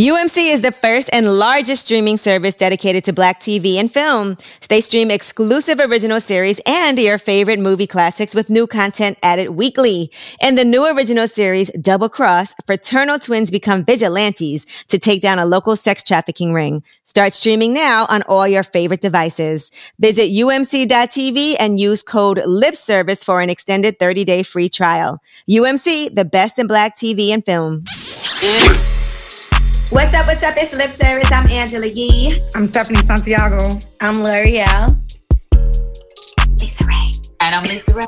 UMC is the first and largest streaming service dedicated to black TV and film. They stream exclusive original series and your favorite movie classics with new content added weekly. In the new original series, Double Cross, fraternal twins become vigilantes to take down a local sex trafficking ring. Start streaming now on all your favorite devices. Visit umc.tv and use code LIP service for an extended 30 day free trial. UMC, the best in black TV and film. What's up? What's up? It's Lip Service. I'm Angela Yee. I'm Stephanie Santiago. I'm L'Oreal. LisaRaye. And I'm LisaRaye.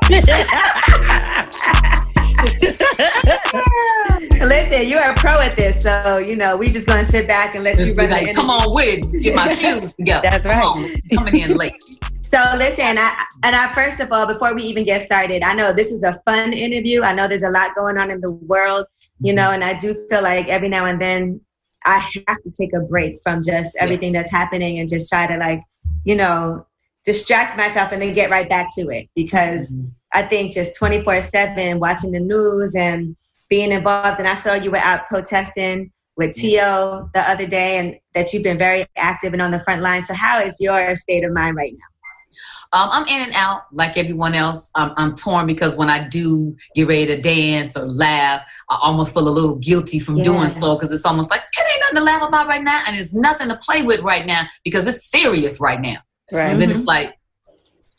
Listen, you're a pro at this, so you know we just gonna sit back and let Just you run like, the come on with it. Get my cues together. That's Come right. on. Coming in late. So listen, I, and I first of all, before we even get started, I know this is a fun interview. I know there's a lot going on in the world, you mm-hmm. know, and I do feel like every now and then I have to take a break from just everything that's happening and just try to like, you know, distract myself and then get right back to it because I think just 24 7 watching the news and being involved. And I saw you were out protesting with T.O. the other day and that you've been very active and on the front line. So, how is your state of mind right now? Um, I'm in and out like everyone else. I'm, I'm torn because when I do get ready to dance or laugh, I almost feel a little guilty from Yeah. doing so because it's almost like it nothing to laugh about right now, and it's nothing to play with right now because it's serious right now. Right. And then it's mm-hmm. like,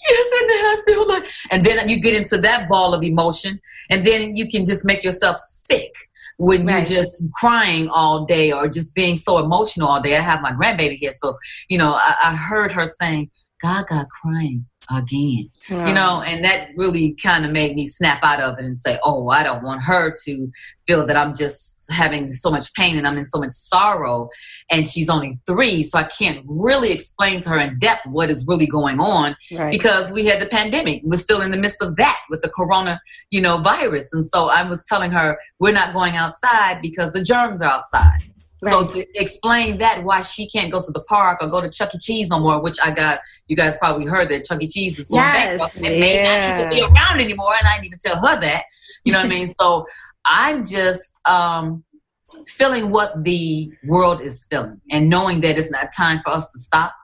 yes, and then I feel like, and then you get into that ball of emotion, and then you can just make yourself sick when Right. you're just crying all day or just being so emotional all day. I have my grandbaby here, so you know, I, I heard her saying, Gaga crying again. You know and that really kind of made me snap out of it and say oh i don't want her to feel that i'm just having so much pain and i'm in so much sorrow. And she's only three so i can't really explain to her in depth what is really going on right. because we had the pandemic. We're still in the midst of that with the corona you know virus. And so i was telling her we're not going outside because the germs are outside so to explain that why she can't go to the park or go to Chuck E. Cheese no more, which I got you guys probably heard that Chuck E. Cheese is going Yes. bankrupt and it may not even be around anymore, and I didn't even tell her that. You know what I mean? So I'm just um, feeling what the world is feeling and knowing that it's not time for us to stop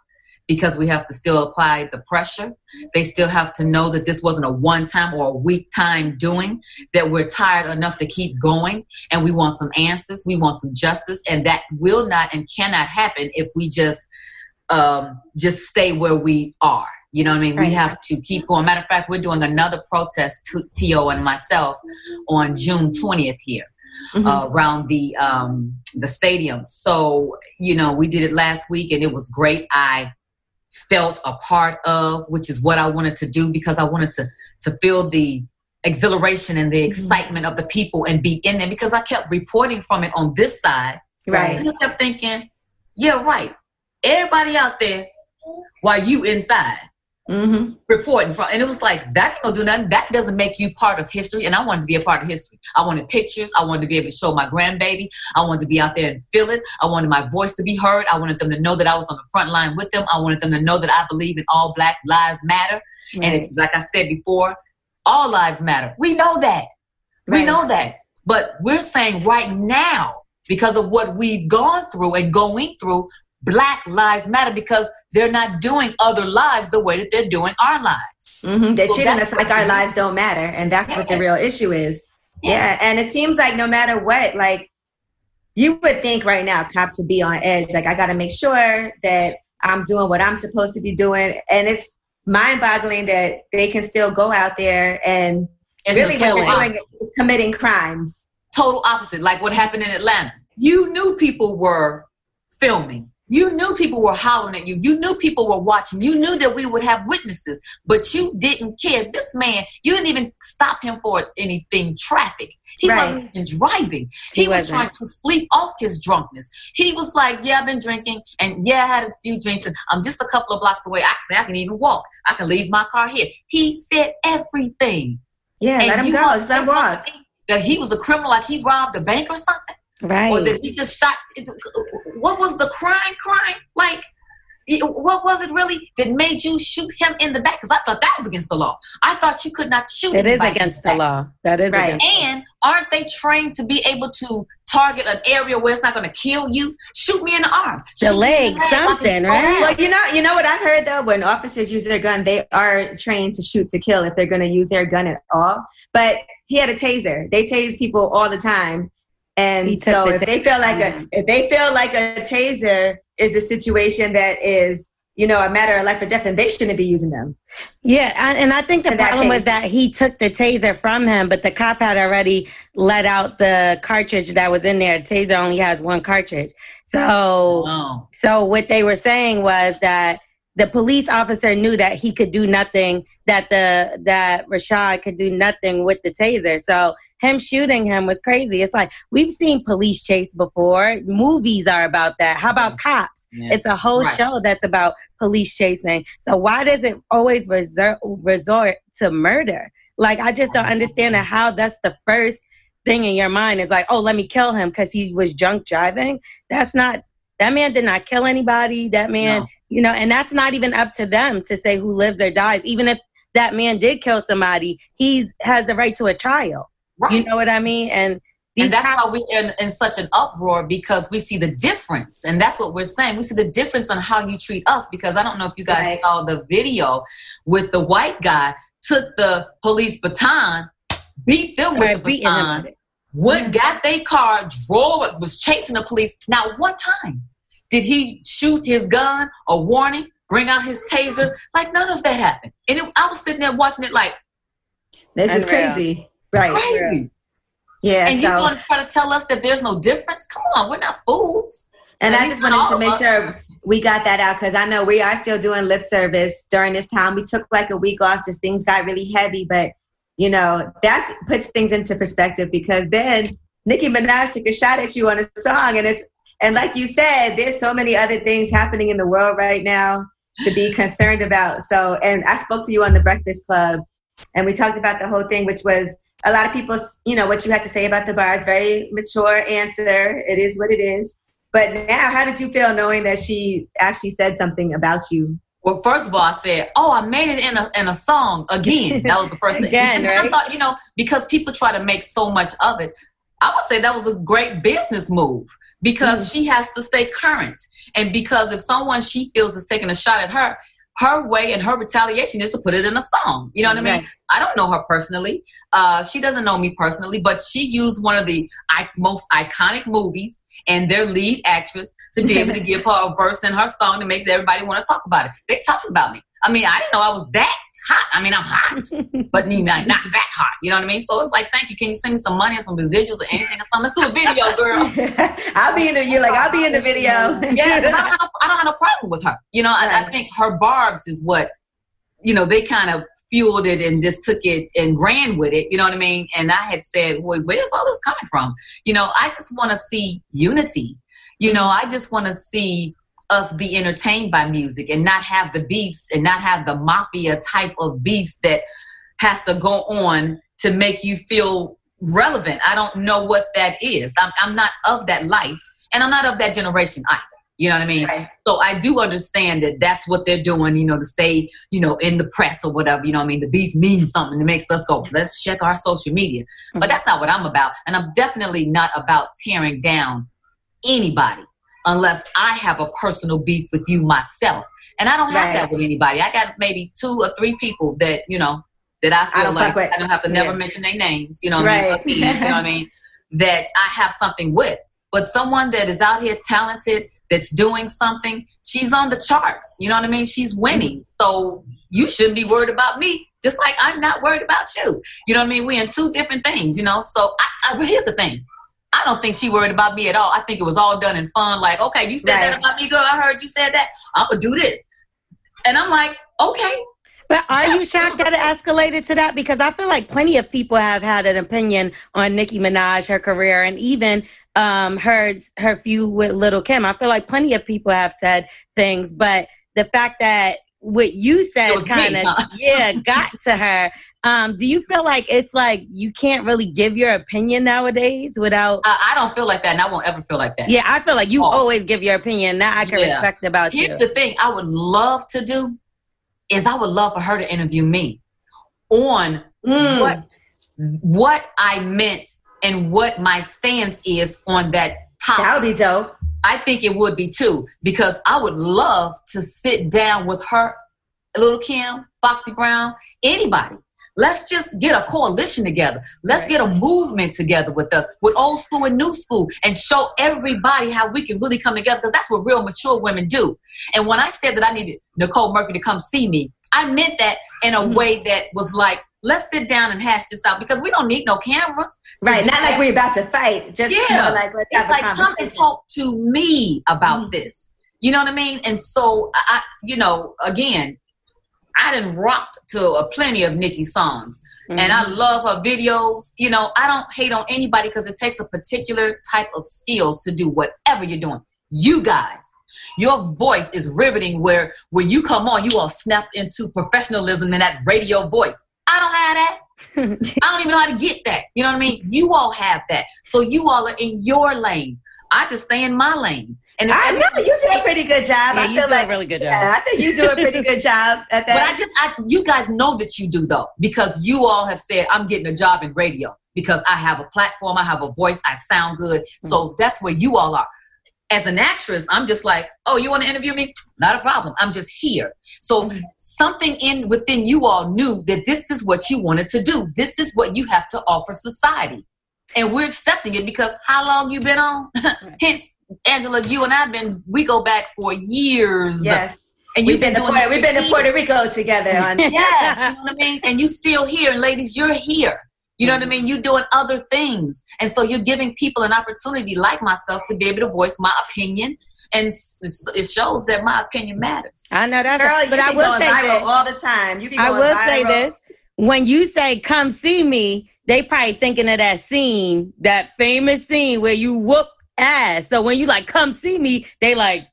because we have to still apply the pressure. They still have to know that this wasn't a one time or a week time doing, that we're tired enough to keep going and we want some answers, we want some justice, and that will not and cannot happen if we just um, just stay where we are. You know what I mean? Right. We have to keep going. Matter of fact, we're doing another protest, T.O. and myself, on June 20th here Mhm. uh, around the um, the stadium. So you know, we did it last week, and it was great. I felt a part of, which is what I wanted to do because I wanted to to feel the exhilaration and the mm-hmm. excitement of the people and be in there because I kept reporting from it on this side, Right. and I kept thinking, yeah, right. Everybody out there, while you inside Mm-hmm. reporting from and it was like that ain't gonna do nothing. That doesn't make you part of history. And i wanted to be a part of history. I wanted pictures. I wanted to be able to show my grandbaby. I wanted to be out there and feel it. I wanted my voice to be heard. I wanted them to know that i was on the front line with them. I wanted them to know that i believe in all black lives matter. And it, like i said before all lives matter. We know that. We know that. But we're saying right now because of what we've gone through and going through black lives matter because they're not doing other lives the way that they're doing our lives Mm-hmm. They're Well, treating us like our lives don't matter, and that's what the real issue is. Yeah, and it seems like no matter what, like you would think right now, cops would be on edge. Like I got to make sure that I'm doing what I'm supposed to be doing, and it's mind-boggling that they can still go out there and It's really what you're doing is committing crimes. total opposite, like what happened in Atlanta. You knew people were filming. You knew people were hollering at you. You knew people were watching. You knew that we would have witnesses, but you didn't care. This man, you didn't even stop him for anything traffic. He Right. wasn't even driving. He, He was wasn't. trying to sleep off his drunkenness. He was like, "Yeah, I've been drinking, and yeah, I had a few drinks, and I'm just a couple of blocks away. Actually, I can even walk. I can leave my car here." He said everything. Yeah, And let him go. let him walk. That he was a criminal, like he robbed a bank or something, or Right. that he just shot. What was the crime? Crime? Like, what was it really that made you shoot him in the back? Because I thought that was against the law. I thought you could not shoot. It is against the back. law. That is Right. And aren't they trained to be able to target an area where it's not going to kill you? Shoot me in the arm, the leg, the something, right? Well, you know, you know what I've heard though. When officers use their gun, they are trained to shoot to kill if they're going to use their gun at all. But he had a taser. They tase people all the time. And so if they feel like a if they feel like a taser is a situation that is you know, a matter of life or death, and they shouldn't be using them. Yeah, and I think the problem was that he took the taser from him, but the cop had already let out the cartridge that was in there. The taser only has one cartridge, so oh. so what they were saying was that the police officer knew that he could do nothing, that the that Rashad could do nothing with the taser. So him shooting him was crazy. It's like we've seen police chase before. Movies are about that. How about cops? Yeah. It's a whole right. show that's about police chasing. So why does it always resort resort to murder? Like I just don't understand how that's the first thing in your mind is like, oh, let me kill him because he was drunk driving. That's not that man did not kill anybody. That man, no. you know, and that's not even up to them to say who lives or dies. Even if that man did kill somebody, he has the right to a trial. Right. You know what I mean? And and that's cops- why we're in, in, such an uproar because we see the difference. And that's what we're saying. We see the difference on how you treat us because I don't know if you guys right. saw the video with the white guy took the police baton, beat them with right, the baton, went, yeah. got their car, drove, was chasing the police. Now, one time did he shoot his gun or warning, bring out his taser? Like none of that happened. And it, I was sitting there watching it like, this is crazy. Right. Crazy. Yeah. And so, you want to try to tell us that there's no difference? Come on, we're not fools. And I just wanted to make sure we got that out because I know we are still doing lip service during this time. We took like a week off, just things got really heavy, but you know that puts things into perspective because then Nicki Minaj took a shot at you on a song, and it's and like you said, there's so many other things happening in the world right now to be concerned about. So, and I spoke to you on the Breakfast Club, and we talked about the whole thing, which was a lot of people, you know, what you had to say about the bars, very mature answer. It is what it is. But now, how did you feel knowing that she actually said something about you? Well, first of all, I said, "Oh, I made it in a in a song again." That was the first thing. again, right? I thought, you know, because people try to make so much of it, I would say that was a great business move because mm. she has to stay current. And because if someone she feels is taking a shot at her, her way and her retaliation is to put it in a song. You know what I mean? I don't know her personally. Uh, she doesn't know me personally, but she used one of the I- most iconic movies and their lead actress to be able to give her a verse in her song that makes everybody want to talk about it. They talked about me. I mean, I didn't know I was that hot. I mean, I'm hot, but not, not that hot. You know what I mean? So it's like, thank you. Can you send me some money or some residuals or anything or something? Let's do a video, girl. I'll be in the you like I'll be in the video. yeah, because I, don't have, I don't have a problem with her. You know, right. I, I think her barbs is what you know they kind of fueled it and just took it and ran with it. You know what I mean? And I had said, well, where's all this coming from? You know, I just want to see unity. You know, I just want to see us be entertained by music and not have the beefs and not have the mafia type of beefs that has to go on to make you feel relevant. I don't know what that is. I'm, I'm not of that life and I'm not of that generation either. You know what I mean? Right. So I do understand that that's what they're doing, you know, to stay, you know, in the press or whatever. You know what I mean? The beef means something It makes us go, let's check our social media. Mm-hmm. But that's not what I'm about. And I'm definitely not about tearing down anybody unless I have a personal beef with you myself. And I don't have right. that with anybody. I got maybe two or three people that, you know, that I feel I like I don't have to never mention their names, you know what right. I mean? you know what I mean? That I have something with. But someone that is out here talented, that's doing something, she's on the charts. You know what I mean? She's winning. So you shouldn't be worried about me, just like I'm not worried about you. You know what I mean? We're in two different things, you know? So I, I, here's the thing. I don't think she worried about me at all. I think it was all done in fun. Like, okay, you said right. that about me, girl. I heard you said that. I'm gonna do this, and I'm like, okay. But are you shocked that it escalated to that? Because I feel like plenty of people have had an opinion on Nicki Minaj, her career, and even um, her her feud with Little Kim. I feel like plenty of people have said things, but the fact that what you said kind of huh? yeah got to her um do you feel like it's like you can't really give your opinion nowadays without i, I don't feel like that and i won't ever feel like that yeah i feel like you oh. always give your opinion that i can yeah. respect about here's you here's the thing i would love to do is i would love for her to interview me on mm. what what i meant and what my stance is on that topic. That would be dope. I think it would be too, because I would love to sit down with her, little Kim, Foxy Brown, anybody. Let's just get a coalition together. Let's right. get a movement together with us, with old school and new school, and show everybody how we can really come together because that's what real mature women do. And when I said that I needed Nicole Murphy to come see me, I meant that in a mm-hmm. way that was like, let's sit down and hash this out because we don't need no cameras. Right, not that. like we're about to fight. Just yeah. like let's it's like come and talk to me about mm-hmm. this. You know what I mean? And so I, you know, again, I didn't rock to a plenty of Nicki songs, mm-hmm. and I mm-hmm. love her videos. You know, I don't hate on anybody because it takes a particular type of skills to do whatever you're doing. You guys, your voice is riveting. Where when you come on, you all snap into professionalism and that radio voice. I don't have that. I don't even know how to get that. You know what I mean? You all have that. So you all are in your lane. I just stay in my lane. And I know you do a pretty good job. Yeah, I feel like a really good job. Yeah, I think you do a pretty good job at that. But I just, I, you guys know that you do though, because you all have said I'm getting a job in radio because I have a platform, I have a voice, I sound good. Mm-hmm. So that's where you all are. As an actress, I'm just like, oh, you want to interview me? Not a problem. I'm just here. So mm-hmm. something in within you all knew that this is what you wanted to do. This is what you have to offer society and we're accepting it because how long you been on? Hence, Angela, you and I've been we go back for years. Yes. And you've been, been, to Puerto, we've been to Puerto Rico together on Yeah, you know what I mean? And you still here, and ladies, you're here. You know what I mean? You're doing other things. And so you're giving people an opportunity like myself to be able to voice my opinion. And it shows that my opinion matters. I know that's Girl, a, but I will say this all the time. You be I will viral. say this. When you say come see me, they probably thinking of that scene, that famous scene where you whoop ass. So when you like come see me, they like.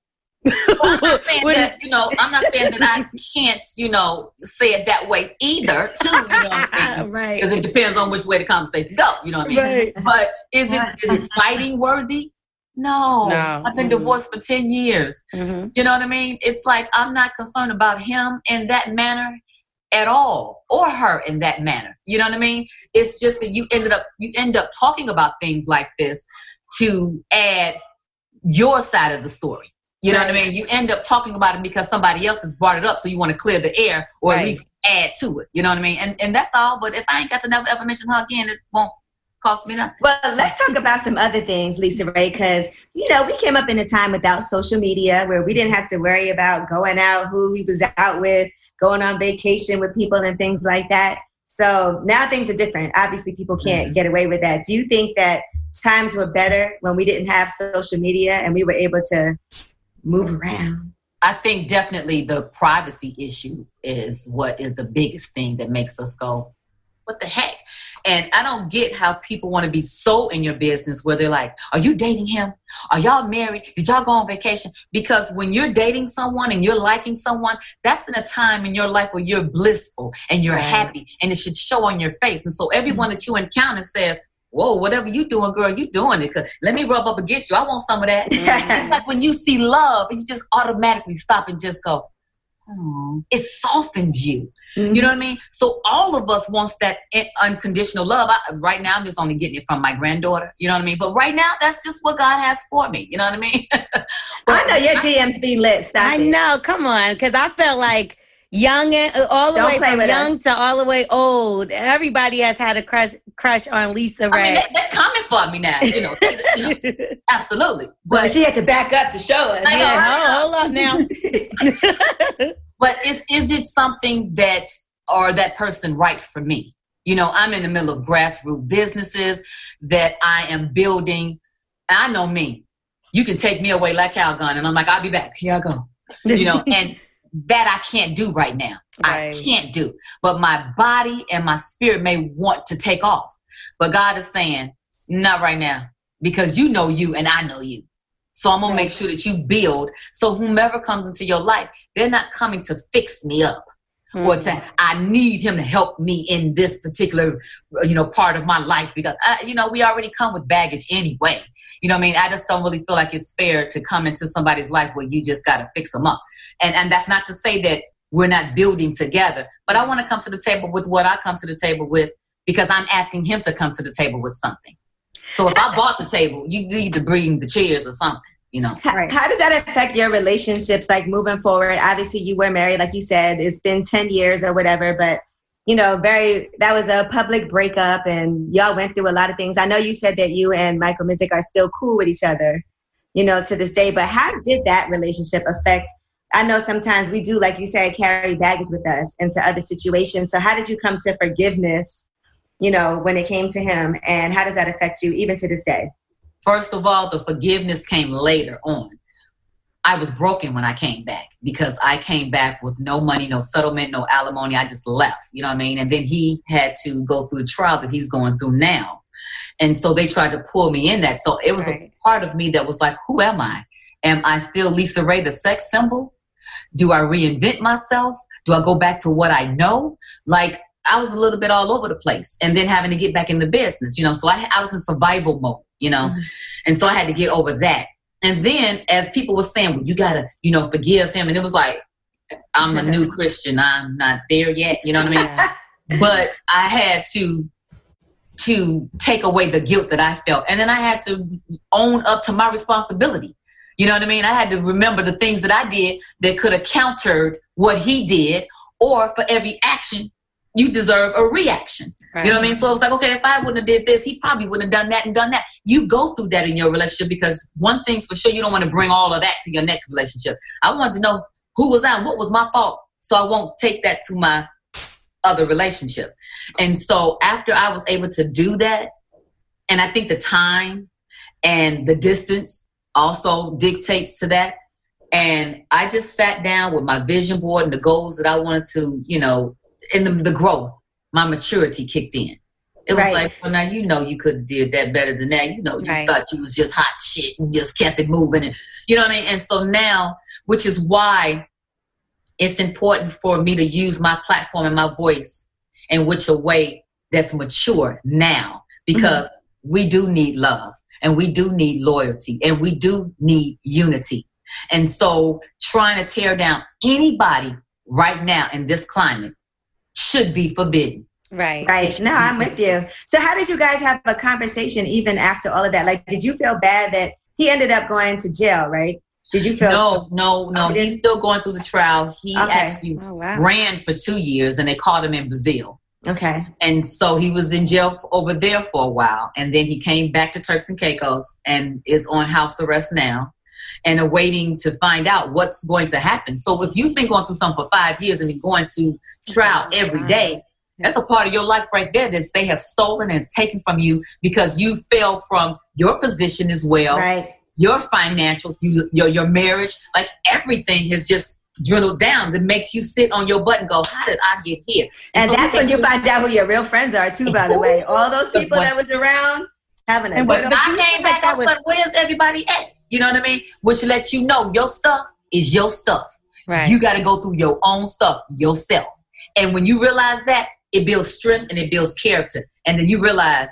Well, I'm not saying that you know. I'm not saying that I can't you know say it that way either. Too, you know I mean? right. Because it depends on which way the conversation go. You know what I mean? Right. But is it is it fighting worthy? No, no. I've been mm-hmm. divorced for 10 years. Mm-hmm. You know what I mean? It's like I'm not concerned about him in that manner at all or her in that manner you know what i mean it's just that you ended up you end up talking about things like this to add your side of the story you know right. what i mean you end up talking about it because somebody else has brought it up so you want to clear the air or right. at least add to it you know what i mean and and that's all but if i ain't got to never ever mention her again it won't cost me nothing well let's talk about some other things LisaRaye because you know we came up in a time without social media where we didn't have to worry about going out who we was out with going on vacation with people and things like that. So now things are different. Obviously, people can't mm-hmm. get away with that. Do you think that times were better when we didn't have social media and we were able to move around? I think definitely the privacy issue is what is the biggest thing that makes us go, what the heck? And I don't get how people want to be so in your business where they're like, Are you dating him? Are y'all married? Did y'all go on vacation? Because when you're dating someone and you're liking someone, that's in a time in your life where you're blissful and you're right. happy and it should show on your face. And so everyone mm-hmm. that you encounter says, Whoa, whatever you doing, girl, you doing it. Cause let me rub up against you. I want some of that. it's like when you see love, you just automatically stop and just go, oh, it softens you. Mm-hmm. You know what I mean? So all of us wants that unconditional love. I, right now, I'm just only getting it from my granddaughter. You know what I mean? But right now, that's just what God has for me. You know what I mean? I know your GMs be lit. Stop I it. know. Come on, because I felt like young and uh, all the Don't way from young us. to all the way old. Everybody has had a crush crush on LisaRaye. I mean, they, are coming for me now. You know, you know absolutely. But, but she had to back up to show us. Yeah, yeah. hold on now. but is is it something that or that person right for me? You know, I'm in the middle of grassroots businesses that I am building. I know me. You can take me away like Calgon, and I'm like, I'll be back. Here I go. You know, and that I can't do right now. Right. I can't do. But my body and my spirit may want to take off. But God is saying, not right now, because you know you and I know you. So I'm gonna right. make sure that you build. So whomever comes into your life, they're not coming to fix me up. Mm-hmm. Or to I need him to help me in this particular, you know, part of my life because I, you know we already come with baggage anyway. You know what I mean? I just don't really feel like it's fair to come into somebody's life where you just got to fix them up. And and that's not to say that we're not building together, but I want to come to the table with what I come to the table with because I'm asking him to come to the table with something. So if I bought the table, you need to bring the chairs or something. You know, how, right. how does that affect your relationships? Like moving forward, obviously you were married, like you said, it's been 10 years or whatever, but you know, very, that was a public breakup and y'all went through a lot of things. I know you said that you and Michael Misick are still cool with each other, you know, to this day, but how did that relationship affect I know sometimes we do, like you said, carry baggage with us into other situations. So how did you come to forgiveness, you know, when it came to him? And how does that affect you even to this day? First of all, the forgiveness came later on. I was broken when I came back because I came back with no money, no settlement, no alimony. I just left, you know what I mean? And then he had to go through the trial that he's going through now. And so they tried to pull me in that. So it was right. a part of me that was like, who am I? Am I still LisaRaye, the sex symbol? Do I reinvent myself? Do I go back to what I know? Like I was a little bit all over the place and then having to get back in the business, you know. So I, I was in survival mode, you know. Mm-hmm. And so I had to get over that. And then as people were saying, well, you gotta, you know, forgive him. And it was like, I'm a new Christian. I'm not there yet. You know what I mean? but I had to to take away the guilt that I felt. And then I had to own up to my responsibility. You know what I mean? I had to remember the things that I did that could have countered what he did, or for every action, you deserve a reaction. Right. You know what I mean? So it's like, okay, if I wouldn't have did this, he probably wouldn't have done that and done that. You go through that in your relationship because one thing's for sure, you don't want to bring all of that to your next relationship. I want to know who was I and what was my fault, so I won't take that to my other relationship. And so after I was able to do that, and I think the time and the distance also dictates to that. And I just sat down with my vision board and the goals that I wanted to, you know, in the, the growth, my maturity kicked in. It was right. like, well, now you know you could have did that better than that. You know, you right. thought you was just hot shit and just kept it moving, and you know what I mean. And so now, which is why it's important for me to use my platform and my voice in which a way that's mature now, because mm-hmm. we do need love and we do need loyalty and we do need unity. And so trying to tear down anybody right now in this climate should be forbidden. Right. Right. No, I'm with you. So how did you guys have a conversation even after all of that? Like did you feel bad that he ended up going to jail, right? Did you feel No, no, no. Oh, He's still going through the trial. He okay. actually oh, wow. ran for two years and they caught him in Brazil. Okay. And so he was in jail over there for a while. And then he came back to Turks and Caicos and is on house arrest now and awaiting to find out what's going to happen. So if you've been going through something for five years and been going to trial every day, that's a part of your life right there that they have stolen and taken from you because you fell from your position as well. Right. Your financial, you, your your marriage, like everything has just drill down that makes you sit on your butt and go, how did I get here? And, and so that's when you find out who your real friends are too, by the way. All those people that was around having a and when I came back, I was like, where's everybody at? You know what I mean? Which lets you know your stuff is your stuff. Right. You got to go through your own stuff yourself. And when you realize that, it builds strength and it builds character. And then you realize,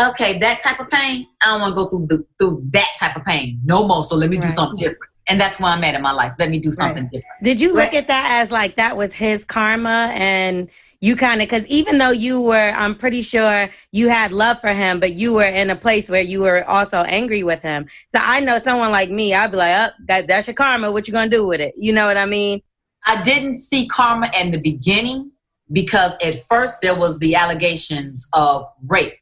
okay, that type of pain, I don't want to go through the, through that type of pain no more. So let me right. do something different and that's where I'm at in my life. Let me do something right. different. Did you look at that as like that was his karma and you kind of because even though you were i'm pretty sure you had love for him but you were in a place where you were also angry with him so i know someone like me i'd be like oh that, that's your karma what you gonna do with it you know what i mean i didn't see karma in the beginning because at first there was the allegations of rape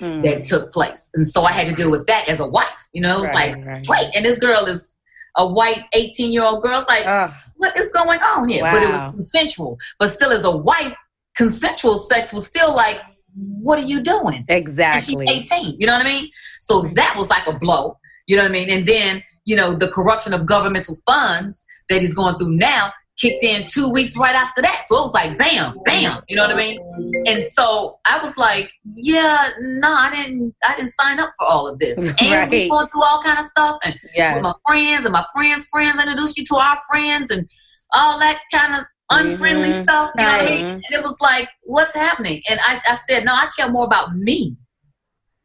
mm. that took place and so i had to deal with that as a wife you know it was right, like right. wait and this girl is a white 18 year old girl. It's like, Ugh. what is going on here? Wow. But it was consensual. But still, as a wife, consensual sex was still like, what are you doing? Exactly. And she's 18. You know what I mean? So that was like a blow. You know what I mean? And then, you know, the corruption of governmental funds that he's going through now kicked in two weeks right after that. So it was like bam, bam. You know what I mean? And so I was like, yeah, no, I didn't I didn't sign up for all of this. And right. we going through all kind of stuff and yeah. with my friends and my friends' friends introduced you to our friends and all that kind of unfriendly mm-hmm. stuff. You know what I mean? And it was like, what's happening? And I, I said, no, I care more about me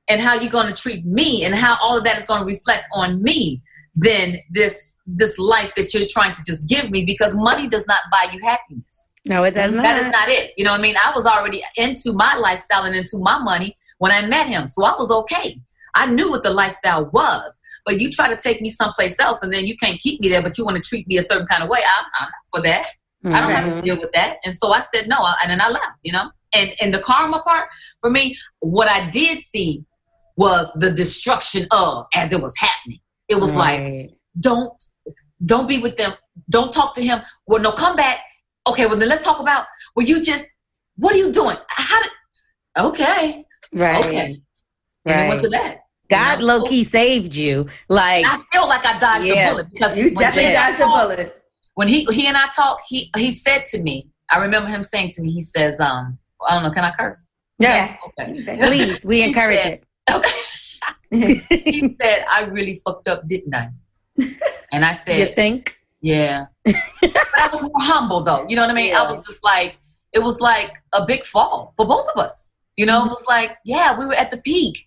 and how you're going to treat me and how all of that is going to reflect on me than this this life that you're trying to just give me because money does not buy you happiness. No, it does not. That is not it. You know what I mean? I was already into my lifestyle and into my money when I met him. So I was okay. I knew what the lifestyle was. But you try to take me someplace else and then you can't keep me there, but you want to treat me a certain kind of way. I'm, I'm not for that. Mm-hmm. I don't have to mm-hmm. deal with that. And so I said no, and then I left, you know? And, and the karma part, for me, what I did see was the destruction of as it was happening. It was right. like, don't, don't be with them. Don't talk to him. Well, no, come back. Okay, well then let's talk about, well, you just, what are you doing? How did, okay. Right. Okay. And right. went to that. God you know? low key saved you. Like I feel like I dodged yeah. a bullet because you definitely dodged a bullet. When he he and I talked, he he said to me, I remember him saying to me, he says, um, I don't know, can I curse? Yeah. Okay. Please, we encourage said, it. Okay. he said, I really fucked up, didn't I? And I said, You think? Yeah. but I was more humble though. You know what I mean? Yeah. I was just like, it was like a big fall for both of us. You know, mm-hmm. it was like, yeah, we were at the peak.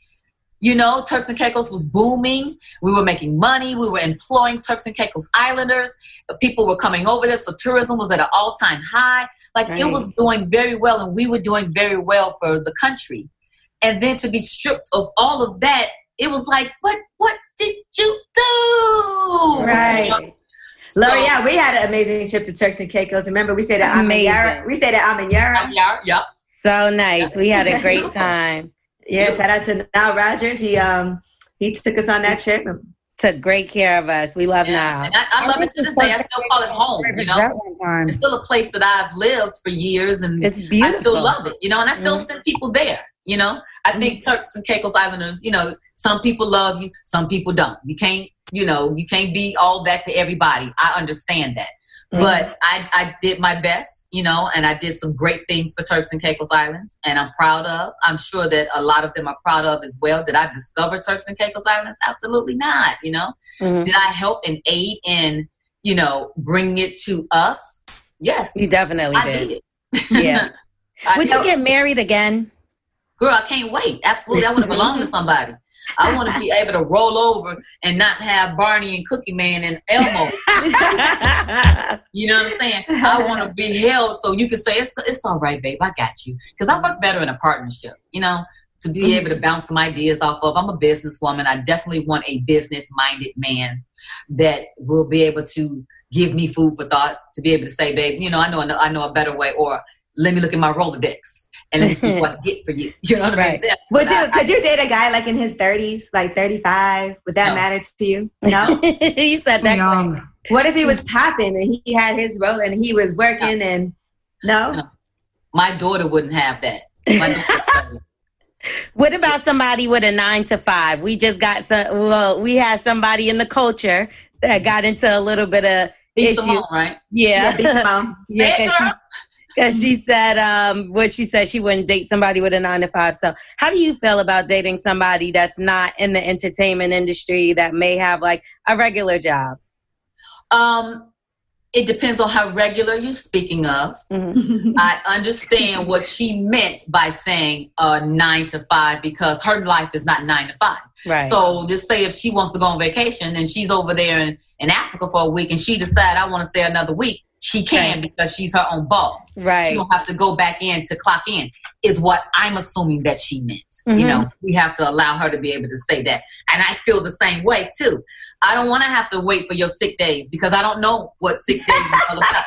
You know, Turks and Caicos was booming. We were making money. We were employing Turks and Caicos Islanders. People were coming over there, so tourism was at an all-time high. Like right. it was doing very well, and we were doing very well for the country. And then to be stripped of all of that, it was like, what? What did you do? Right. You know? So, Lori, yeah, we had an amazing trip to Turks and Caicos. Remember, we stayed at Amanyara. We stayed at Amanyara. Amanyara, yep. So nice. We had a great time. Yeah, shout out to Now Rogers. He um he took us on that trip. Took great care of us. We love yeah. Now. And I, I love it to this day. I still call it home. You know, it's still a place that I've lived for years, and it's beautiful. I still love it. You know, and I still mm-hmm. send people there. You know, I mm-hmm. think Turks and Caicos Islanders. You know, some people love you, some people don't. You can't. You know, you can't be all that to everybody. I understand that. Mm-hmm. But I, I did my best, you know, and I did some great things for Turks and Caicos Islands, and I'm proud of. I'm sure that a lot of them are proud of as well. Did I discover Turks and Caicos Islands? Absolutely not. You know, mm-hmm. did I help and aid in, you know, bringing it to us? Yes, you definitely I did. did. Yeah. Would you get married again? Girl, I can't wait. Absolutely, I want to belong to somebody. I want to be able to roll over and not have Barney and Cookie Man and Elmo. you know what I'm saying? I want to be held so you can say it's it's all right, babe. I got you. Because I work better in a partnership. You know, to be mm-hmm. able to bounce some ideas off of. I'm a businesswoman. I definitely want a business minded man that will be able to give me food for thought. To be able to say, babe, you know, I know I know a better way, or let me look at my Rolodex and let me see what I get for you. You know what right. I mean? Would you? I, could you date a guy like in his thirties, like thirty five? Would that no. matter to you? No. he said that. No. What if he was popping and he had his role and he was working no. and no? no? My daughter wouldn't have that. what about somebody with a nine to five? We just got some. Well, we had somebody in the culture that got into a little bit of Be issue, Simone, right? Yeah, yeah, yeah because she said um, what she said she wouldn't date somebody with a nine to five. So, how do you feel about dating somebody that's not in the entertainment industry that may have like a regular job? Um, it depends on how regular you're speaking of. Mm-hmm. I understand what she meant by saying uh, nine to five because her life is not nine to five. Right. So just say if she wants to go on vacation and she's over there in, in Africa for a week and she decide I want to stay another week, she can because she's her own boss. Right. She don't have to go back in to clock in, is what I'm assuming that she meant. Mm-hmm. You know, we have to allow her to be able to say that. And I feel the same way too. I don't want to have to wait for your sick days because I don't know what sick days is all about.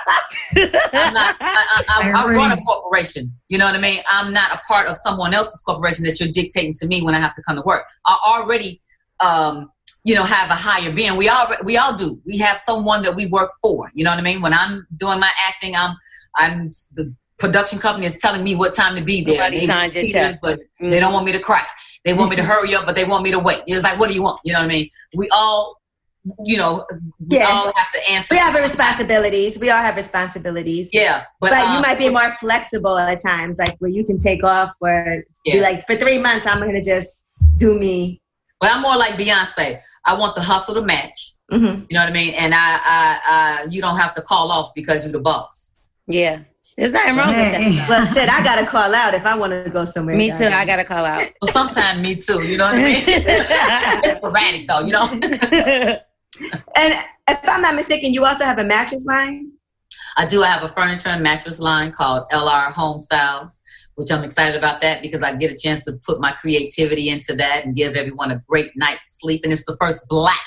I'm not, I, I, I, I run a corporation. You know what I mean? I'm not a part of someone else's corporation that you're dictating to me when I have to come to work. I already, um, you know have a higher being. We all we all do. We have someone that we work for. You know what i mean? When i'm doing my acting i'm i'm the production company is telling me what time to be there. They, teachers, but mm-hmm. they don't want me to cry. They want me to hurry up but they want me to wait. It's like what do you want? You know what i mean? We all you know we yeah. all have to answer we have responsibilities. We all have responsibilities. Yeah but, but um, you might be more flexible at times like where you can take off or yeah. be like for three months i'm gonna just do me. But i'm more like beyonce I want the hustle to match. Mm-hmm. You know what I mean? And I, I, I, you don't have to call off because you're the boss. Yeah. There's nothing wrong with that. Well, shit, I gotta call out if I want to go somewhere. Me too. I gotta call out. Well, sometimes me too. You know what I mean? it's sporadic though. You know. and if I'm not mistaken, you also have a mattress line. I do. I have a furniture and mattress line called LR Home Styles. Which I'm excited about that because I get a chance to put my creativity into that and give everyone a great night's sleep. And it's the first black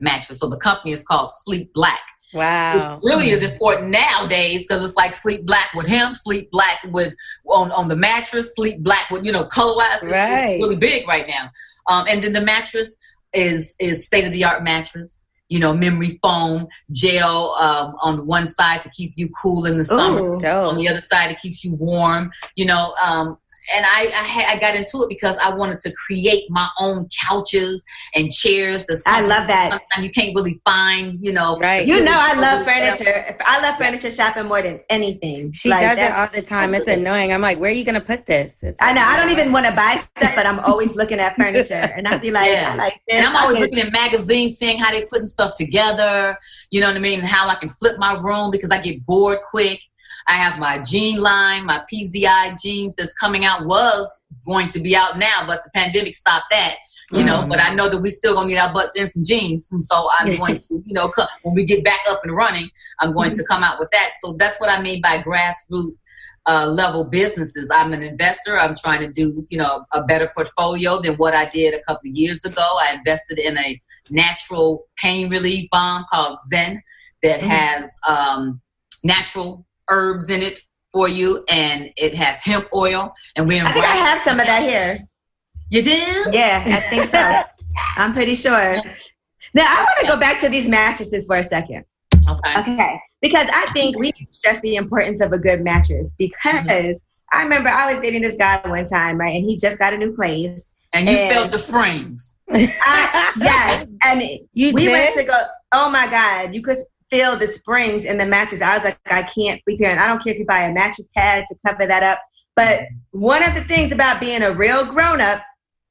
mattress. So the company is called Sleep Black. Wow. Which really is important nowadays because it's like sleep black with him, sleep black with on, on the mattress, sleep black with, you know, color wise. Right. It's really big right now. Um, and then the mattress is is state of the art mattress. You know, memory foam, gel um, on one side to keep you cool in the summer. Ooh, on the other side, it keeps you warm. You know, um, and I I, I, got into it because I wanted to create my own couches and chairs. I love that. Sometimes you can't really find, you know. Right. You know, I love furniture. I love furniture shopping more than anything. She like, does it all the time. It's annoying. I'm like, where are you gonna put this? It's I know. I don't even want to buy stuff, but I'm always looking at furniture, and I'd be like, yeah. I like this. And I'm always looking at magazines, seeing how they're putting stuff together. You know what I mean? And how I can flip my room because I get bored quick. I have my jean line, my PZI jeans that's coming out was going to be out now, but the pandemic stopped that. You know, mm. but I know that we still gonna need our butts in some jeans, and so I'm going to, you know, when we get back up and running, I'm going to come out with that. So that's what I mean by grassroots uh, level businesses. I'm an investor. I'm trying to do, you know, a better portfolio than what I did a couple of years ago. I invested in a natural pain relief bomb called Zen that mm has um, natural herbs in it for you, and it has hemp oil. And we're I think I have some of that here. You do? Yeah, I think so. I'm pretty sure. Now I want to go back to these mattresses for a second. Okay. Okay. Because I think we need to stress the importance of a good mattress because mm-hmm. I remember I was dating this guy one time, right? And he just got a new place. And you and felt the springs. I, yes. And you we did? went to go, oh my God, you could feel the springs in the mattress. I was like, I can't sleep here. And I don't care if you buy a mattress pad to cover that up. But one of the things about being a real grown up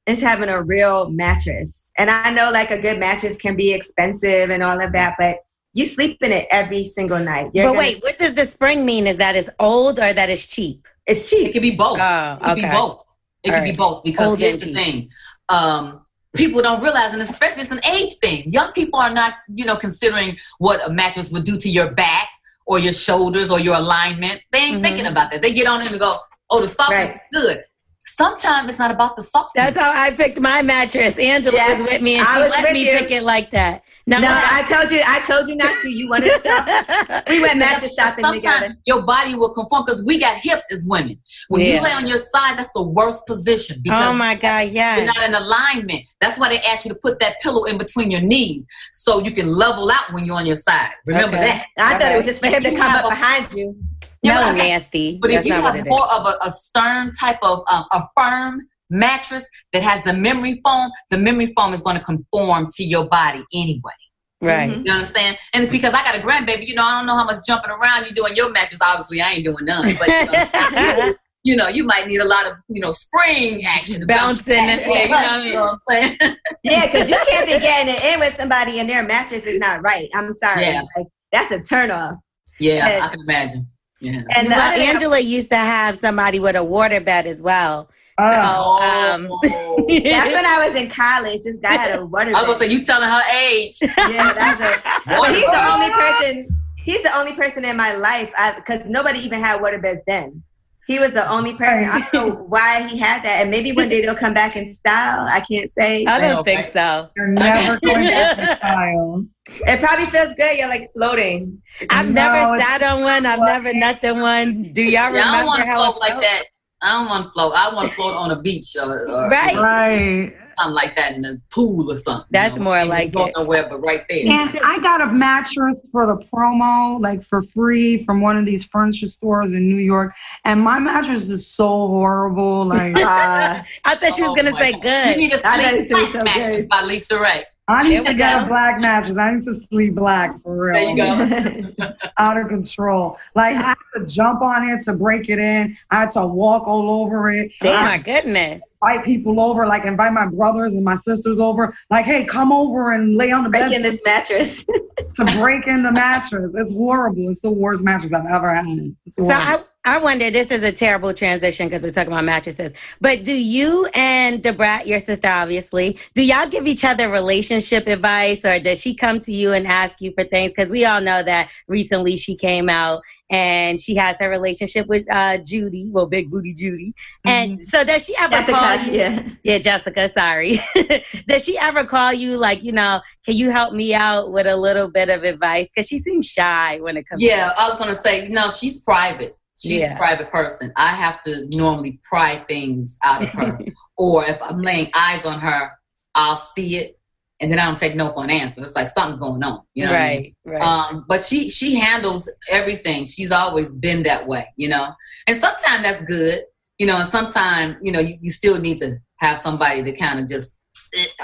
is having a real mattress. And I know like a good mattress can be expensive and all of that, but you sleep in it every single night. You're but gonna, wait, what does the spring mean? Is that it's old or that it's cheap? It's cheap. It could be both. Oh, it could be both. It could right. be both because old here's the thing. Um, people don't realize, and especially it's an age thing. Young people are not, you know, considering what a mattress would do to your back or your shoulders or your alignment. They ain't mm-hmm. thinking about that. They get on it and go, "Oh, the softness right. is good." Sometimes it's not about the softness. That's how I picked my mattress. Angela yes, was with me, and she let me you. pick it like that. No, no, I told you, I told you not to. You wanted to stop. we went mattress shopping together. Your body will conform because we got hips as women. When yeah. you lay on your side, that's the worst position. Oh because oh my god, yeah, you're not in alignment. That's why they ask you to put that pillow in between your knees so you can level out when you're on your side. Remember okay. that. I okay. thought it was just for him to come up a, behind you. No, nasty. But that's if you have more of a, a, stern type of um, a firm mattress that has the memory foam, the memory foam is going to conform to your body anyway. Right. You know what I'm saying? And because I got a grandbaby, you know, I don't know how much jumping around you do in your mattress. Obviously, I ain't doing none. But you know, you, know, you might need a lot of, you know, spring action. Bouncing. Yeah, you know, you know what I'm saying? yeah, because you can't be getting it in with somebody and their mattress is not right. I'm sorry. Yeah. Like, that's a turn off. Yeah, and, I can imagine. Yeah. And well, Angela used to have somebody with a water bed as well. Oh, um, that's when I was in college. This guy had a water. Bed. I was gonna say you telling her age. Yeah, that's a. Well, he's the only person. He's the only person in my life because nobody even had water beds then. He was the only person. I don't know why he had that, and maybe one day they'll come back in style. I can't say. I don't think so. You're never going back in style. It probably feels good. You're like floating. I've no, never sat on one. I've never nothing one. Do y'all remember I don't want to float like that. I don't want to float. I want to float on a beach or, or right, right, something like that in the pool or something. That's you know? more like it. Nowhere but right there. And I got a mattress for the promo, like for free, from one of these furniture stores in New York. And my mattress is so horrible. Like uh, I thought she was oh gonna say God. good. You need a sleep so mattress good. by LisaRaye. I need to get a black mattress. I need to sleep black for real. There you go. Out of control. Like I had to jump on it to break it in. I had to walk all over it. Oh my goodness. Invite people over, like invite my brothers and my sisters over. Like, hey, come over and lay on the break bed. in this mattress. to break in the mattress. It's horrible. It's the worst mattress I've ever had. So I, I wonder, this is a terrible transition because we're talking about mattresses. But do you and Da Brat, your sister, obviously, do y'all give each other relationship advice or does she come to you and ask you for things? Because we all know that recently she came out and she has her relationship with uh, Judy, well, Big Booty Judy. And mm-hmm. so does she ever Jessica, call you? Yeah. yeah, Jessica, sorry. does she ever call you like, you know, can you help me out with a little bit of advice? Because she seems shy when it comes Yeah, I was going to say, no, she's private. She's yeah. a private person. I have to normally pry things out of her. or if I'm laying eyes on her, I'll see it and then I don't take no for an answer. It's like something's going on. You know right, I mean? right. Um, but she she handles everything. She's always been that way, you know. And sometimes that's good, you know, and sometimes, you know, you, you still need to have somebody to kind of just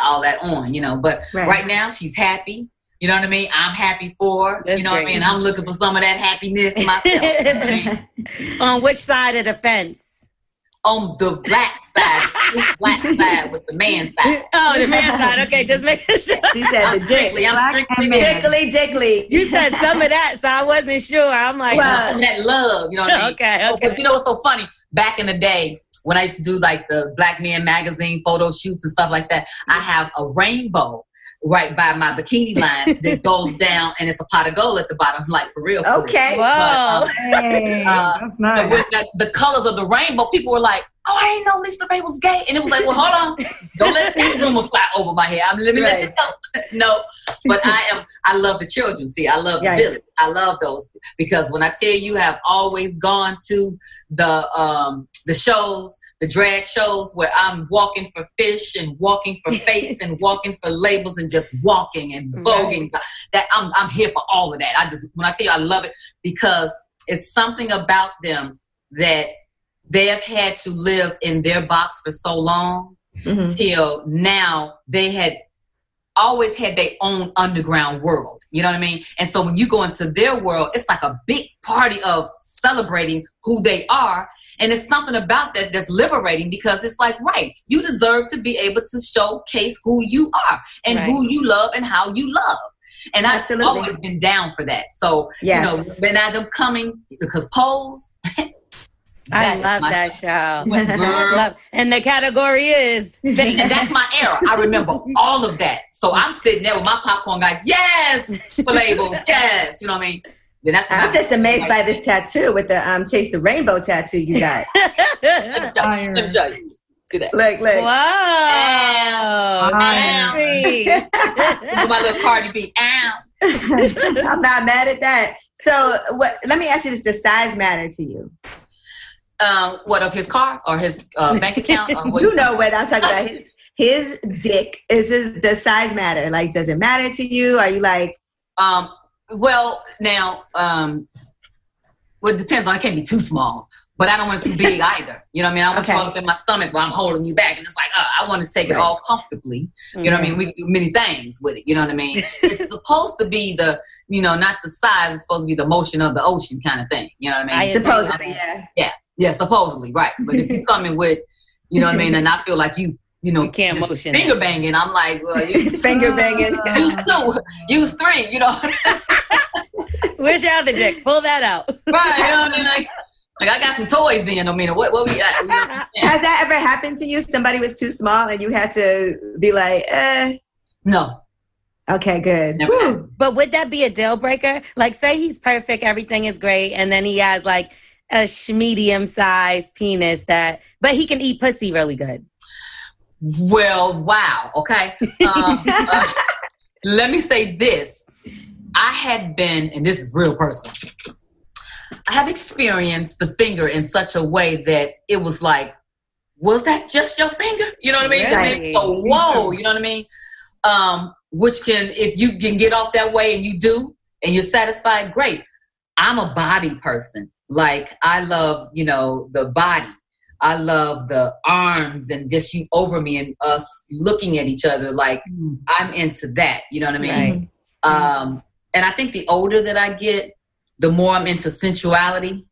all that on, you know. But right. right now she's happy. You know what I mean? I'm happy for. That's you know great. what I mean? I'm looking for some of that happiness myself. On which side of the fence? On the black side, black side with the man side. Oh, the man side. Okay, just making sure. She said I'm the dick. I'm strictly man. Dickly, dickly. You said some of that, so I wasn't sure. I'm like, well, that love. You know what I mean? Okay, oh, okay. But you know what's so funny? Back in the day, when I used to do like the Black Man magazine photo shoots and stuff like that, I mm-hmm. have a rainbow right by my bikini line that goes down and it's a pot of gold at the bottom, like for real. For okay. Real. Wow. But, um, hey, uh, that's nice. The, the, colors of the rainbow, people were like, oh, I didn't know LisaRaye was gay. And it was like, well, hold on. Don't let the rumor fly over my head. I'm, let me right. let you know. no, but I am, I love the children. See, I love yeah, the village. I love those because when I tell you, I've always gone to the, um, the shows, the drag shows where I'm walking for fish and walking for fates and walking for labels and just walking and voguing. Right. That I'm I'm here for all of that. I just when I tell you I love it because it's something about them that they have had to live in their box for so long mm-hmm. till now they had always had their own underground world. You know what I mean? And so when you go into their world, it's like a big party of celebrating who they are. And it's something about that that's liberating because it's like, right, you deserve to be able to showcase who you are and right. who you love and how you love. And Absolutely. I've always been down for that. So, yes. you know, when I them coming, because Pose, I love that show. love, and the category is that's my era. I remember all of that. So I'm sitting there with my popcorn, like, yes, for labels, yes. You know what I mean? Then that's I'm just amazed by this tattoo with the um Taste the Rainbow tattoo you got. Let me show you. See that? Look, look. Wow. Ow. my little Cardi B. Ow. I'm not mad at that. So, what? Let me ask you this: Does size matter to you? Um, what of his car or his uh, bank account? you know what I'm talking about. His his dick is his. Does size matter? Like, does it matter to you? Are you like? Um, well, now, um, well, it depends on. It can't be too small, but I don't want it too big either. You know what I mean? I want okay. you all up in my stomach while I'm holding you back, and it's like, uh, I want to take right. it all comfortably. You know what I mean? We can do many things with it. You know what I mean? it's supposed to be the, you know, not the size. It's supposed to be the motion of the ocean kind of thing. You know what I mean? I supposedly, yeah. Yeah, yeah, supposedly, right. But if you come in with, you know what I mean, and I feel like you you know, you can't motion finger banging. I'm like, well, you, finger banging. Use two, use three. You know. Where's your other dick? Pull that out. right. You know what I mean? Like, like I got some toys. Then I mean, what what we? At? Yeah. Has that ever happened to you? Somebody was too small and you had to be like, eh. No. Okay, good. But would that be a deal breaker? Like, say he's perfect, everything is great, and then he has like a medium sized penis that, but he can eat pussy really good. Well, wow. Okay. Um, uh, let me say this. I had been, and this is real personal. I have experienced the finger in such a way that it was like, was that just your finger? You know what I mean? Go, whoa, you know what I mean? Um, which can, if you can get off that way and you do, and you're satisfied, great. I'm a body person. Like I love, you know, the body. I love the arms and just you over me and us looking at each other like mm. I'm into that. You know what I mean? Right. Um, and I think the older that I get, the more I'm into sensuality.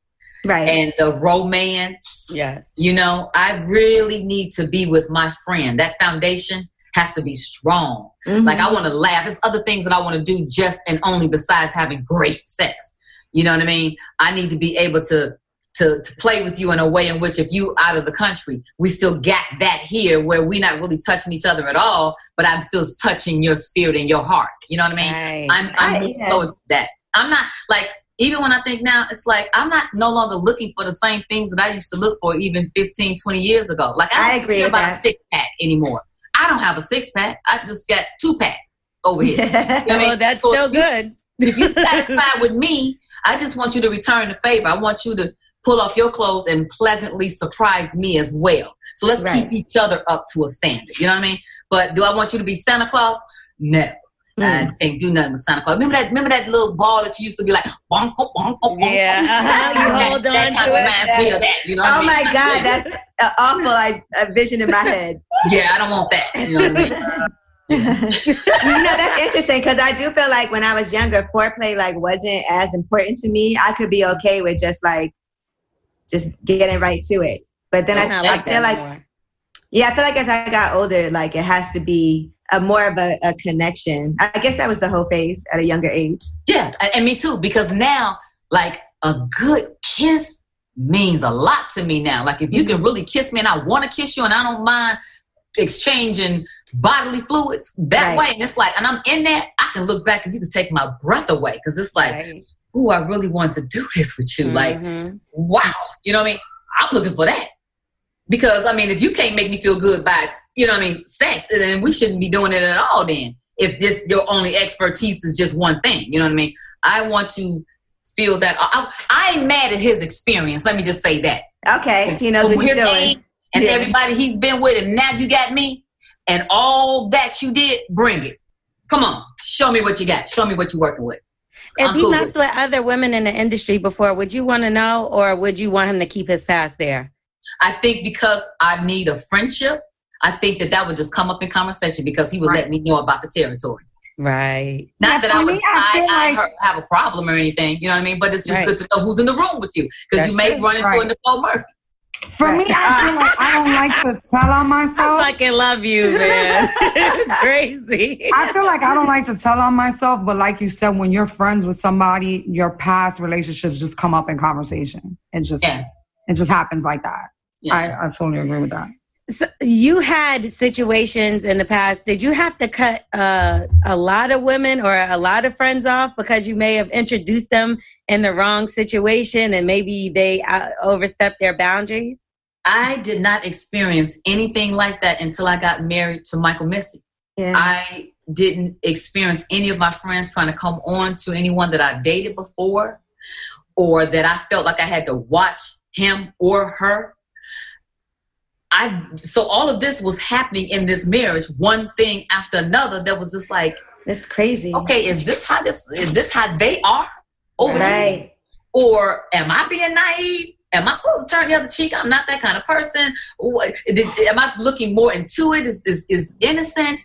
Right. And the romance. Yes. You know, I really need to be with my friend. That foundation has to be strong. Mm-hmm. Like I want to laugh. There's other things that I want to do just and only besides having great sex. You know what I mean? I need to be able to to, to play with you in a way in which if you out of the country, we still got that here where we're not really touching each other at all, but I'm still touching your spirit and your heart. You know what I mean? Right. I'm, I'm I, yeah. that. I'm not like even when I think now, it's like I'm not no longer looking for the same things that I used to look for even 15, 20 years ago. Like I, I agree about that. a six pack anymore. I don't have a six pack. I just got two pack over here. you know well, I mean? that's so still good. if you're satisfied with me, I just want you to return the favor. I want you to pull off your clothes and pleasantly surprise me as well. So let's right. keep each other up to a standard. You know what I mean? But do I want you to be Santa Claus? No. Mm. I can't do nothing with Santa Claus. Remember that? Remember that little ball that you used to be like, bonk, bonk, bonk, bonk. Yeah, uh-huh. you hold on that to it. That, you know oh I mean? my God, that's an awful like, a vision in my head. yeah, I don't want that. You know what I mean? you know that's interesting because I do feel like when I was younger, foreplay like wasn't as important to me. I could be okay with just like just getting right to it. But then I, like I feel like anymore. yeah, I feel like as I got older, like it has to be a more of a, a connection. I guess that was the whole phase at a younger age. Yeah, and me too. Because now, like a good kiss means a lot to me now. Like if you can mm-hmm. really kiss me and I want to kiss you and I don't mind exchanging bodily fluids that right. way. And it's like, and I'm in there, I can look back and you can take my breath away because it's like, right. ooh, I really want to do this with you. Mm-hmm. Like, wow. You know what I mean? I'm looking for that. Because, I mean, if you can't make me feel good by, you know what I mean, sex, then we shouldn't be doing it at all then. If this, your only expertise is just one thing. You know what I mean? I want to feel that. I, I ain't mad at his experience. Let me just say that. Okay. He knows what he's doing and yeah. everybody he's been with, and now you got me, and all that you did, bring it. Come on, show me what you got. Show me what you're working with. If I'm he cool messed with, with other women in the industry before, would you want to know, or would you want him to keep his past there? I think because I need a friendship, I think that that would just come up in conversation because he would right. let me know about the territory. Right. Not yeah, that I would me, I, I, like... have a problem or anything, you know what I mean? But it's just right. good to know who's in the room with you because you may true. run into right. a Nicole Murphy. For right. me, I feel like I don't like to tell on myself. I fucking love you, man. crazy. I feel like I don't like to tell on myself, but like you said, when you're friends with somebody, your past relationships just come up in conversation. It just yeah. it just happens like that. Yeah. I, I totally agree with that. So you had situations in the past. Did you have to cut uh, a lot of women or a lot of friends off because you may have introduced them in the wrong situation and maybe they uh, overstepped their boundaries? I did not experience anything like that until I got married to Michael Misick. Yeah. I didn't experience any of my friends trying to come on to anyone that I've dated before or that I felt like I had to watch him or her. I so all of this was happening in this marriage, one thing after another that was just like that's crazy. Okay, is this how this is this how they are over right. Here? Or am I being naive? Am I supposed to turn the other cheek? I'm not that kind of person. What, am I looking more into it? Is is, is innocent?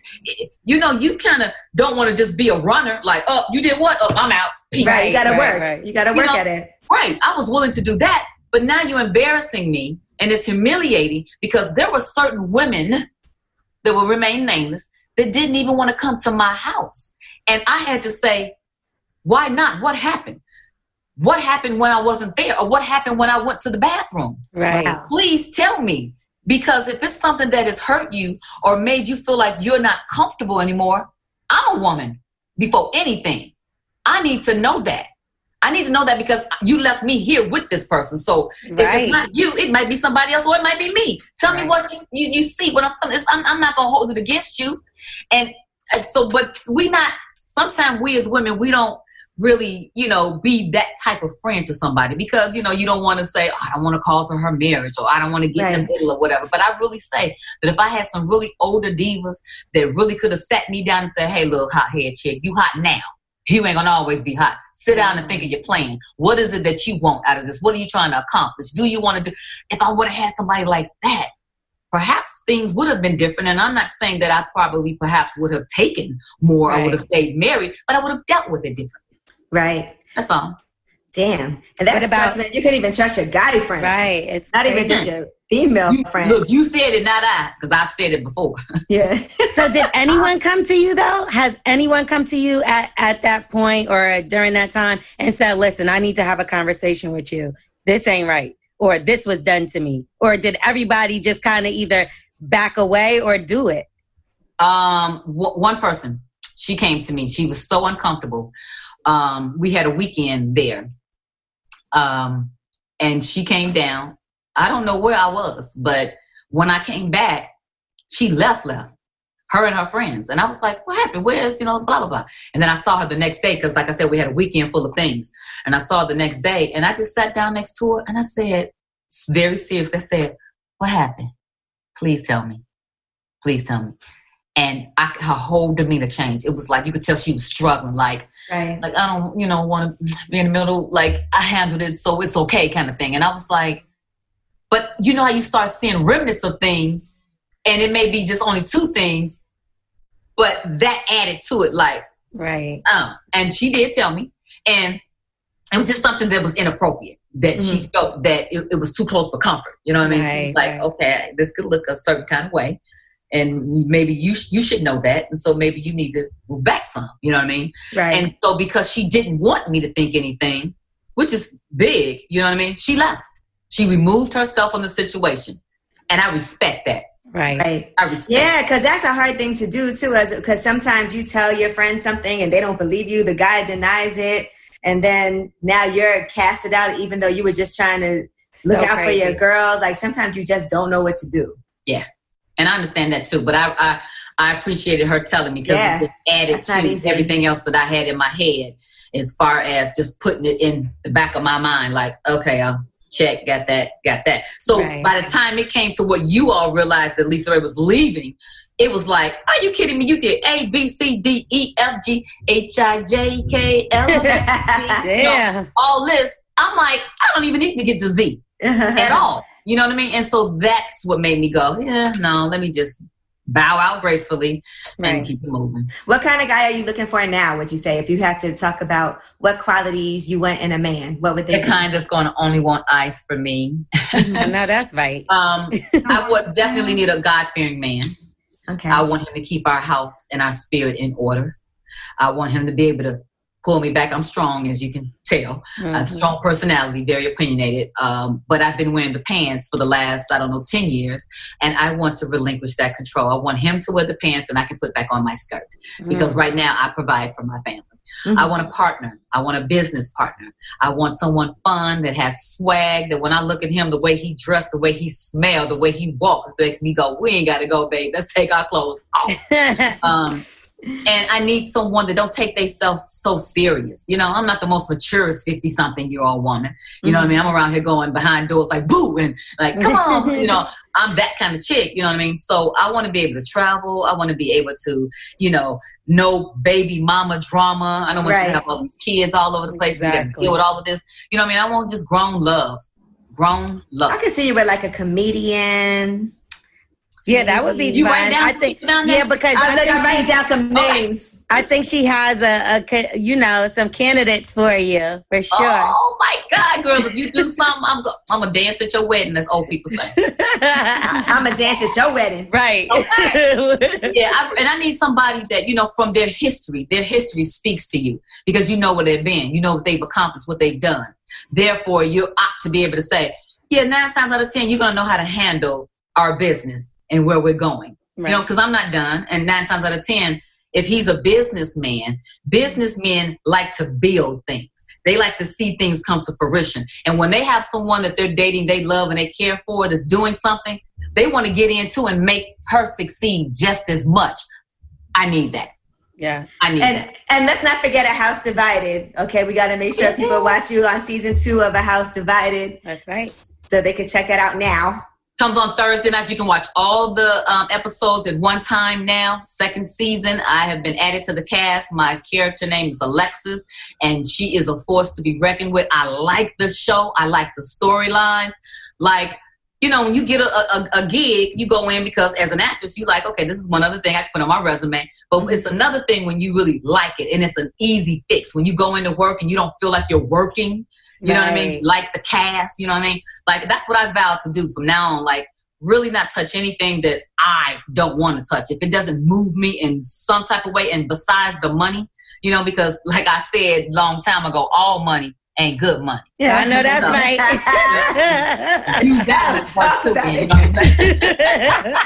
You know, you kind of don't want to just be a runner. Like, oh, you did what? Oh, I'm out. Peace. Right. You got to right, work. Right. You got to work know, at it. Right. I was willing to do that, but now you're embarrassing me, and it's humiliating because there were certain women that will remain nameless that didn't even want to come to my house, and I had to say, why not? What happened? What happened when I wasn't there or what happened when I went to the bathroom. Right. Please tell me. Because if it's something that has hurt you or made you feel like you're not comfortable anymore, I'm a woman before anything. I need to know that. I need to know that because you left me here with this person. So right. if it's not you, it might be somebody else or it might be me. Tell right. me what you, you, you see what I'm feeling. I'm, I'm not going to hold it against you. And, and so, but we not, sometimes we as women, we don't really, you know, be that type of friend to somebody because, you know, you don't want to say, oh, I don't want to cause her her marriage or I don't want to get right. in the middle or whatever. But I really say that if I had some really older divas that really could have sat me down and said, hey, little hot head chick, you hot now. You ain't gonna always be hot. Sit down and think of your plan. What is it that you want out of this? What are you trying to accomplish? Do you want to do? If I would have had somebody like that, perhaps things would have been different. And I'm not saying that I probably perhaps would have taken more right. or would have stayed married, but I would have dealt with it differently. Right. That's all. Damn. And that's about man. You couldn't even trust your guy friend. Right. It's not even just your female you, friend. Look, you said it, not I, because I've said it before. Yeah. so did anyone come to you though? Has anyone come to you at, at that point or during that time and said, listen, I need to have a conversation with you? this ain't right, or this was done to me, or did everybody just kind of either back away or do it? Um, w- one person, she came to me. She was so uncomfortable. Um, we had a weekend there, um, and she came down. I don't know where I was, but when I came back, she left, left her and her friends. And I was like, what happened? Where's, you know, blah, blah, blah. And then I saw her the next day because, like I said, we had a weekend full of things. And I saw her the next day and I just sat down next to her and I said, very serious, I said, what happened? Please tell me. Please tell me. And I, her whole demeanor changed. It was like you could tell she was struggling. Like, right. like I don't, you know, want to be in the middle. Like I handled it, so it's okay, kind of thing. And I was like, but you know how you start seeing remnants of things and it may be just only two things, but that added to it, like right. Um, and she did tell me, and it was just something that was inappropriate. That mm-hmm. she felt that it, it, was too close for comfort. You know what I mean? Right, She's like, right. okay, this could look a certain kind of way, and maybe you you should know that, and so maybe you need to move back some. You know what I mean? Right. And so because she didn't want me to think anything, which is big, you know what I mean? She left. She removed herself from the situation, and I respect that. Right. Right. I respect. Yeah, because that's a hard thing to do too. As because sometimes you tell your friend something and they don't believe you. The guy denies it, and then now you're casted out, even though you were just trying to look so out crazy. for your girl. Like sometimes you just don't know what to do. Yeah, and I understand that too. But I I, I appreciated her telling me because yeah, it added to everything else that I had in my head as far as just putting it in the back of my mind. Like, okay, I'll check, got that, got that. So right. by the time it came to what you all realized that LisaRaye was leaving, it was like, are you kidding me? You did A, B, C, D, E, F, G, H, I, J, K, L, yeah. all this. I'm like, I don't even need to get to Z at all. You know what I mean? And so that's what made me go, yeah, no, let me just bow out gracefully right. and keep moving. What kind of guy are you looking for now? Would you say if you had to talk about what qualities you want in a man, what would they? The be? kind that's going to only want ice for me. no, that's right. Um, I would definitely need a God fearing man. Okay. I want him to keep our house and our spirit in order. I want him to be able to pull me back. I'm strong, as you can tell. Mm-hmm. A strong personality, very opinionated. Um, but I've been wearing the pants for the last, I don't know, 10 years. And I want to relinquish that control. I want him to wear the pants and I can put back on my skirt. Mm-hmm. Because right now I provide for my family. Mm-hmm. I want a partner. I want a business partner. I want someone fun that has swag. That when I look at him, the way he dressed, the way he smelled, the way he walks, makes me go, "We ain't got to go, babe. Let's take our clothes off." um, and I need someone that don't take themselves so serious. You know, I'm not the most maturest 50 something year old woman. You mm-hmm. know what I mean? I'm around here going behind doors like boo and like, come on, you know, I'm that kind of chick, you know what I mean? So I want to be able to travel. I want to be able to, you know, no baby mama drama. I don't want right. you to have all these kids all over the place exactly. and deal with all of this. You know what I mean? I want just grown love. Grown love. I can see you with like a comedian yeah, that would be you fun. down I think yeah, because I, I think I'm writing down some oh. names. I think she has a, a, you know some candidates for you for sure. Oh my God, girl! If you do something, I'm go, I'm gonna dance at your wedding, as old people say. I'm gonna dance at your wedding, right? Okay. yeah, I, and I need somebody that you know from their history. Their history speaks to you because you know where they've been. You know what they've accomplished, what they've done. Therefore, you're apt to be able to say, yeah, nine times out of ten, you're gonna know how to handle our business and where we're going. Right. You know, because I'm not done. And nine times out of 10, if he's a businessman, businessmen like to build things. They like to see things come to fruition. And when they have someone that they're dating, they love, and they care for that's doing something, they want to get into and make her succeed just as much. I need that. Yeah, I need and, that. And let's not forget a house divided. Okay, we got to make sure people watch you on season two of a house divided. That's right. So they can check that out now comes on Thursday nights. You can watch all the um, episodes at one time now. Second season, I have been added to the cast. My character name is Alexis, and she is a force to be reckoned with. I like the show. I like the storylines. Like, you know, when you get a, a, a, gig, you go in because as an actress, you like, okay, this is one other thing I can put on my resume. But it's another thing when you really like it, and it's an easy fix. When you go into work and you don't feel like you're working, you right. know what I mean? Like the cast, you know what I mean? Like that's what I vowed to do from now on. Like really not touch anything that I don't want to touch. If it doesn't move me in some type of way, and besides the money, you know, because like I said long time ago, all money ain't good money. Yeah, I know that's right. you gotta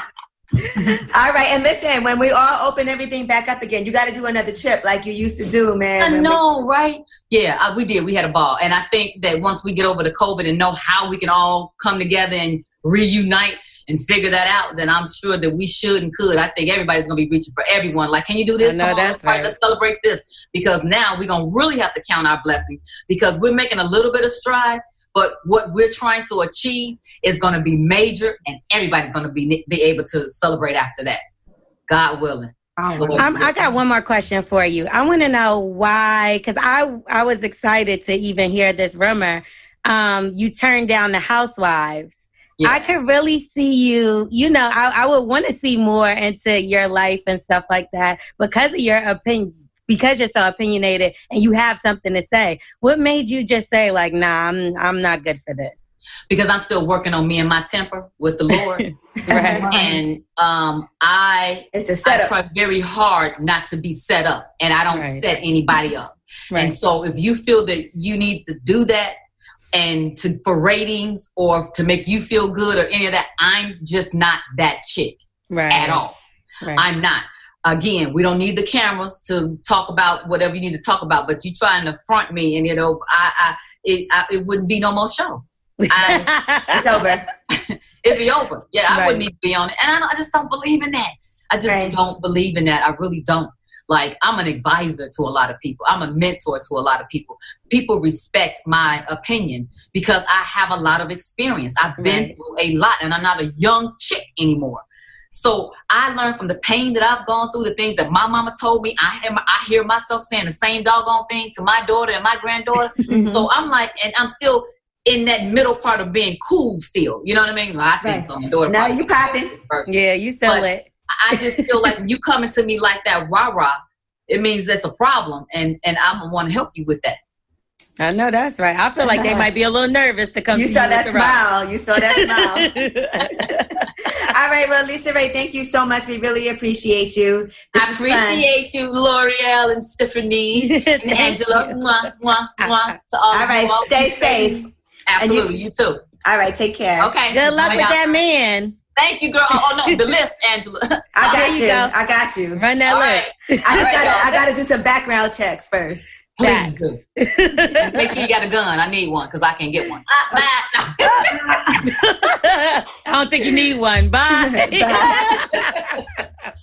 all right, and listen, when we all open everything back up again, you got to do another trip like you used to do, man. I know, we- right? Yeah, uh, we did. We had a ball, and I think that once we get over the COVID and know how we can all come together and reunite and figure that out, then I'm sure that we should and could. I think everybody's gonna be reaching for everyone. Like, can you do this? I know, Come on, that's right. Let's celebrate this because now we're gonna really have to count our blessings because we're making a little bit of stride, but what we're trying to achieve is going to be major, and everybody's going to be be able to celebrate after that. God willing. i got one more question for you. I want to know why, because I I was excited to even hear this rumor. Um, you turned down the Housewives. Yeah. I could really see you. You know, I, I would want to see more into your life and stuff like that because of your opinion because you're so opinionated and you have something to say. What made you just say like, "Nah, I'm I'm not good for this"? Because I'm still working on me and my temper with the Lord, right? And um, I it's a setup. I try very hard not to be set up, and I don't right. set anybody up. Right. And so, if you feel that you need to do that, and to for ratings or to make you feel good or any of that, I'm just not that chick right. at all. Right. I'm not again, we don't need the cameras to talk about whatever you need to talk about, but you trying to front me and you know, I, I it, I, it wouldn't be no more show. I, it's over. It'd be over. Yeah, I right. wouldn't even be on it. And I, I, just don't believe in that. I just right. don't believe in that. I really don't. Like, I'm an advisor to a lot of people. I'm a mentor to a lot of people. People respect my opinion because I have a lot of experience. I've been right. through a lot and I'm not a young chick anymore. So I learned from the pain that I've gone through, the things that my mama told me. I hear, I hear myself saying the same doggone thing to my daughter and my granddaughter. mm-hmm. So I'm like, and I'm still in that middle part of being cool still. You know what I mean? Well, I think right. so. My daughter now you popping. Yeah, you still but lit. I just feel like you coming to me like that rah rah, it means there's a problem, and and I'm gonna want to help you with that. I know that's right. I feel like they might be a little nervous to come. You to saw you saw that smile. You saw that smile. All right. Well, LisaRaye, thank you so much. We really appreciate you. This I appreciate you, Lore'l and Stephanie and Angela. Mwah, mwah, mwah, to all, all right. Stay safe. Absolutely. You, you, too. All right. Take care. Okay. Good luck Bye with that man. Thank you, girl. Oh, oh no, the list, Angela. I got you. you go. I got you. Run that list. Right. I just gotta. I gotta do some background checks first. Please do. make sure you got a gun. I need one because I can't get one. Uh, I don't think you need one. Bye. Bye.